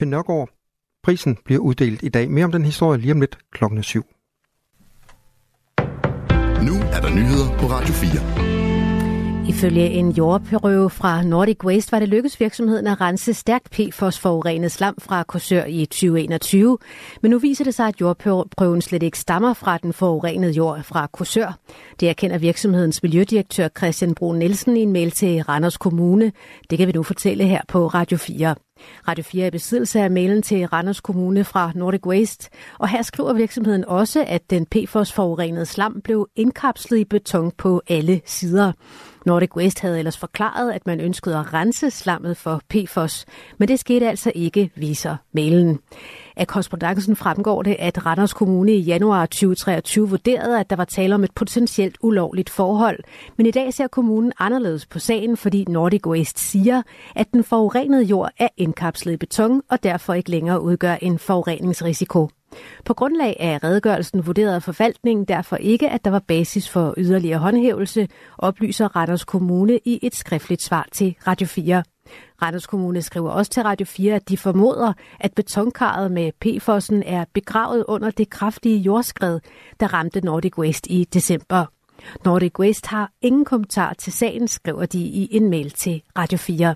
Finn Nørgaard. Prisen bliver uddelt i dag. Mere om den historie lige om lidt klokken 7. Nu er der nyheder på Radio 4. Ifølge en jordprøve fra Nordic Waste var det lykkedes virksomheden at rense stærkt PFOS-forurenet slam fra Korsør i 2021. Men nu viser det sig, at jordprøven slet ikke stammer fra den forurenede jord fra Korsør. Det erkender virksomhedens miljødirektør Christian Brun Nielsen i en mail til Randers Kommune. Det kan vi nu fortælle her på Radio 4. Radio 4 er i besiddelse af mailen til Randers Kommune fra Nordic Waste, og her skriver virksomheden også, at den PFOS-forurenede slam blev indkapslet i beton på alle sider. Nordic Waste havde ellers forklaret, at man ønskede at rense slammet for PFOS, men det skete altså ikke, viser mailen. Af korrespondancen fremgår det, at Randers Kommune i januar 2023 vurderede, at der var tale om et potentielt ulovligt forhold. Men i dag ser kommunen anderledes på sagen, fordi Nordic Waste siger, at den forurenede jord er indkapslet i beton og derfor ikke længere udgør en forureningsrisiko. På grundlag af redegørelsen vurderede forvaltningen derfor ikke, at der var basis for yderligere håndhævelse, oplyser Randers Kommune i et skriftligt svar til Radio 4. Randers Kommune skriver også til Radio 4, at de formoder, at betonkarret med PFOS'en er begravet under det kraftige jordskred, der ramte Nordic West i december. Nordic West har ingen kommentar til sagen, skriver de i en mail til Radio 4.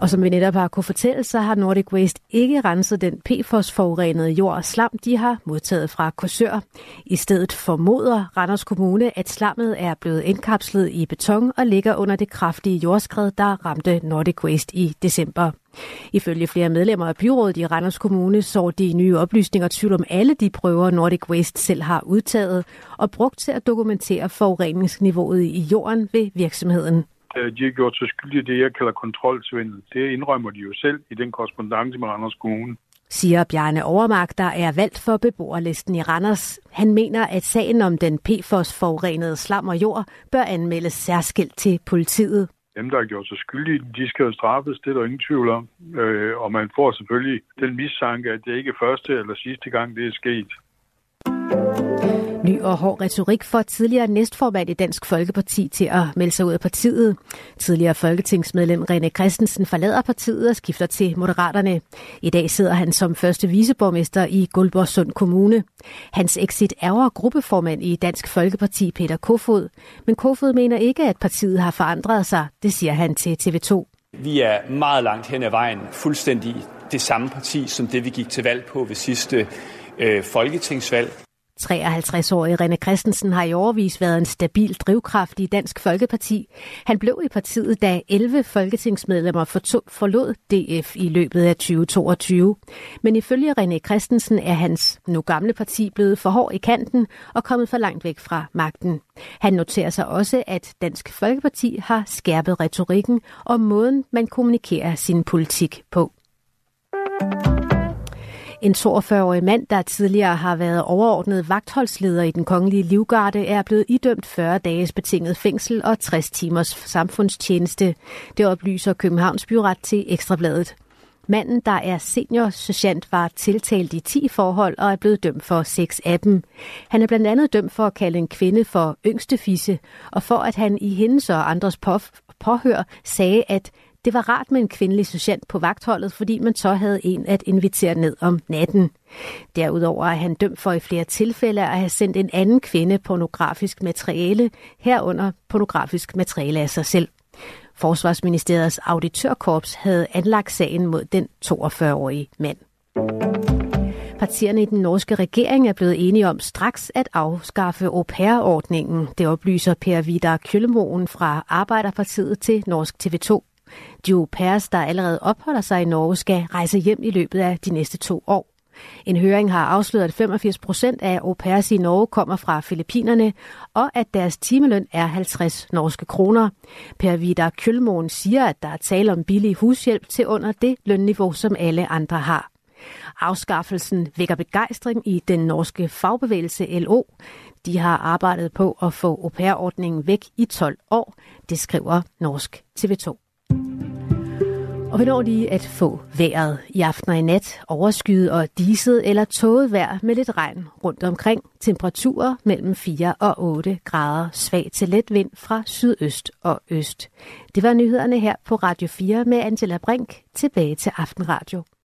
Og som vi netop har kunne fortælle, så har Nordic Waste ikke renset den PFOS-forurenede jord og slam, de har modtaget fra Korsør. I stedet formoder Randers Kommune, at slammet er blevet indkapslet i beton og ligger under det kraftige jordskred, der ramte Nordic Waste i december. Ifølge flere medlemmer af byrådet i Randers Kommune så de nye oplysninger tvivl om alle de prøver, Nordic Waste selv har udtaget og brugt til at dokumentere forureningsniveauet i jorden ved virksomheden. Øh, de har gjort sig skyldige i det, jeg kalder kontrolsvindel. Det indrømmer de jo selv i den korrespondence med Randers Kommune siger Bjarne Overmark, der er valgt for beboerlisten i Randers. Han mener, at sagen om den PFOS-forurenede slam og jord bør anmeldes særskilt til politiet. Dem, der har gjort sig skyldige, de skal jo straffes, det er der ingen tvivl om. Øh, og man får selvfølgelig den mistanke, at det ikke er første eller sidste gang, det er sket. Ny og hård retorik for tidligere næstformand i Dansk Folkeparti til at melde sig ud af partiet. Tidligere folketingsmedlem René Christensen forlader partiet og skifter til Moderaterne. I dag sidder han som første viceborgmester i Guldborgsund Kommune. Hans exit ærger gruppeformand i Dansk Folkeparti Peter Kofod. Men Kofod mener ikke, at partiet har forandret sig. Det siger han til TV2. Vi er meget langt hen ad vejen fuldstændig det samme parti, som det vi gik til valg på ved sidste øh, folketingsvalg. 53-årige René Christensen har i overvis været en stabil drivkraft i Dansk Folkeparti. Han blev i partiet, da 11 folketingsmedlemmer forlod DF i løbet af 2022. Men ifølge René Christensen er hans nu gamle parti blevet for hård i kanten og kommet for langt væk fra magten. Han noterer sig også, at Dansk Folkeparti har skærpet retorikken og måden, man kommunikerer sin politik på. En 42-årig mand, der tidligere har været overordnet vagtholdsleder i den kongelige livgarde, er blevet idømt 40 dages betinget fængsel og 60 timers samfundstjeneste. Det oplyser Københavns Byret til Ekstrabladet. Manden, der er senior sergeant, var tiltalt i 10 forhold og er blevet dømt for seks af dem. Han er blandt andet dømt for at kalde en kvinde for yngste fisse, og for at han i hendes og andres påhør sagde, at det var rart med en kvindelig sergeant på vagtholdet, fordi man så havde en at invitere ned om natten. Derudover er han dømt for i flere tilfælde at have sendt en anden kvinde pornografisk materiale, herunder pornografisk materiale af sig selv. Forsvarsministeriets auditørkorps havde anlagt sagen mod den 42-årige mand. Partierne i den norske regering er blevet enige om straks at afskaffe au pair-ordningen. Det oplyser Per Vidar Kjøllemoen fra Arbejderpartiet til Norsk TV2. De au pairs, der allerede opholder sig i Norge, skal rejse hjem i løbet af de næste to år. En høring har afsløret, at 85 procent af au pairs i Norge kommer fra Filippinerne, og at deres timeløn er 50 norske kroner. Per Vidar Kjølmoen siger, at der er tale om billig hushjælp til under det lønniveau, som alle andre har. Afskaffelsen vækker begejstring i den norske fagbevægelse LO. De har arbejdet på at få au pair-ordningen væk i 12 år, det skriver Norsk TV2. Og hvornår lige at få vejret i aften og i nat. Overskyet og diset eller tåget vejr med lidt regn rundt omkring. Temperaturer mellem 4 og 8 grader. Svag til let vind fra sydøst og øst. Det var nyhederne her på Radio 4 med Angela Brink. Tilbage til Aftenradio.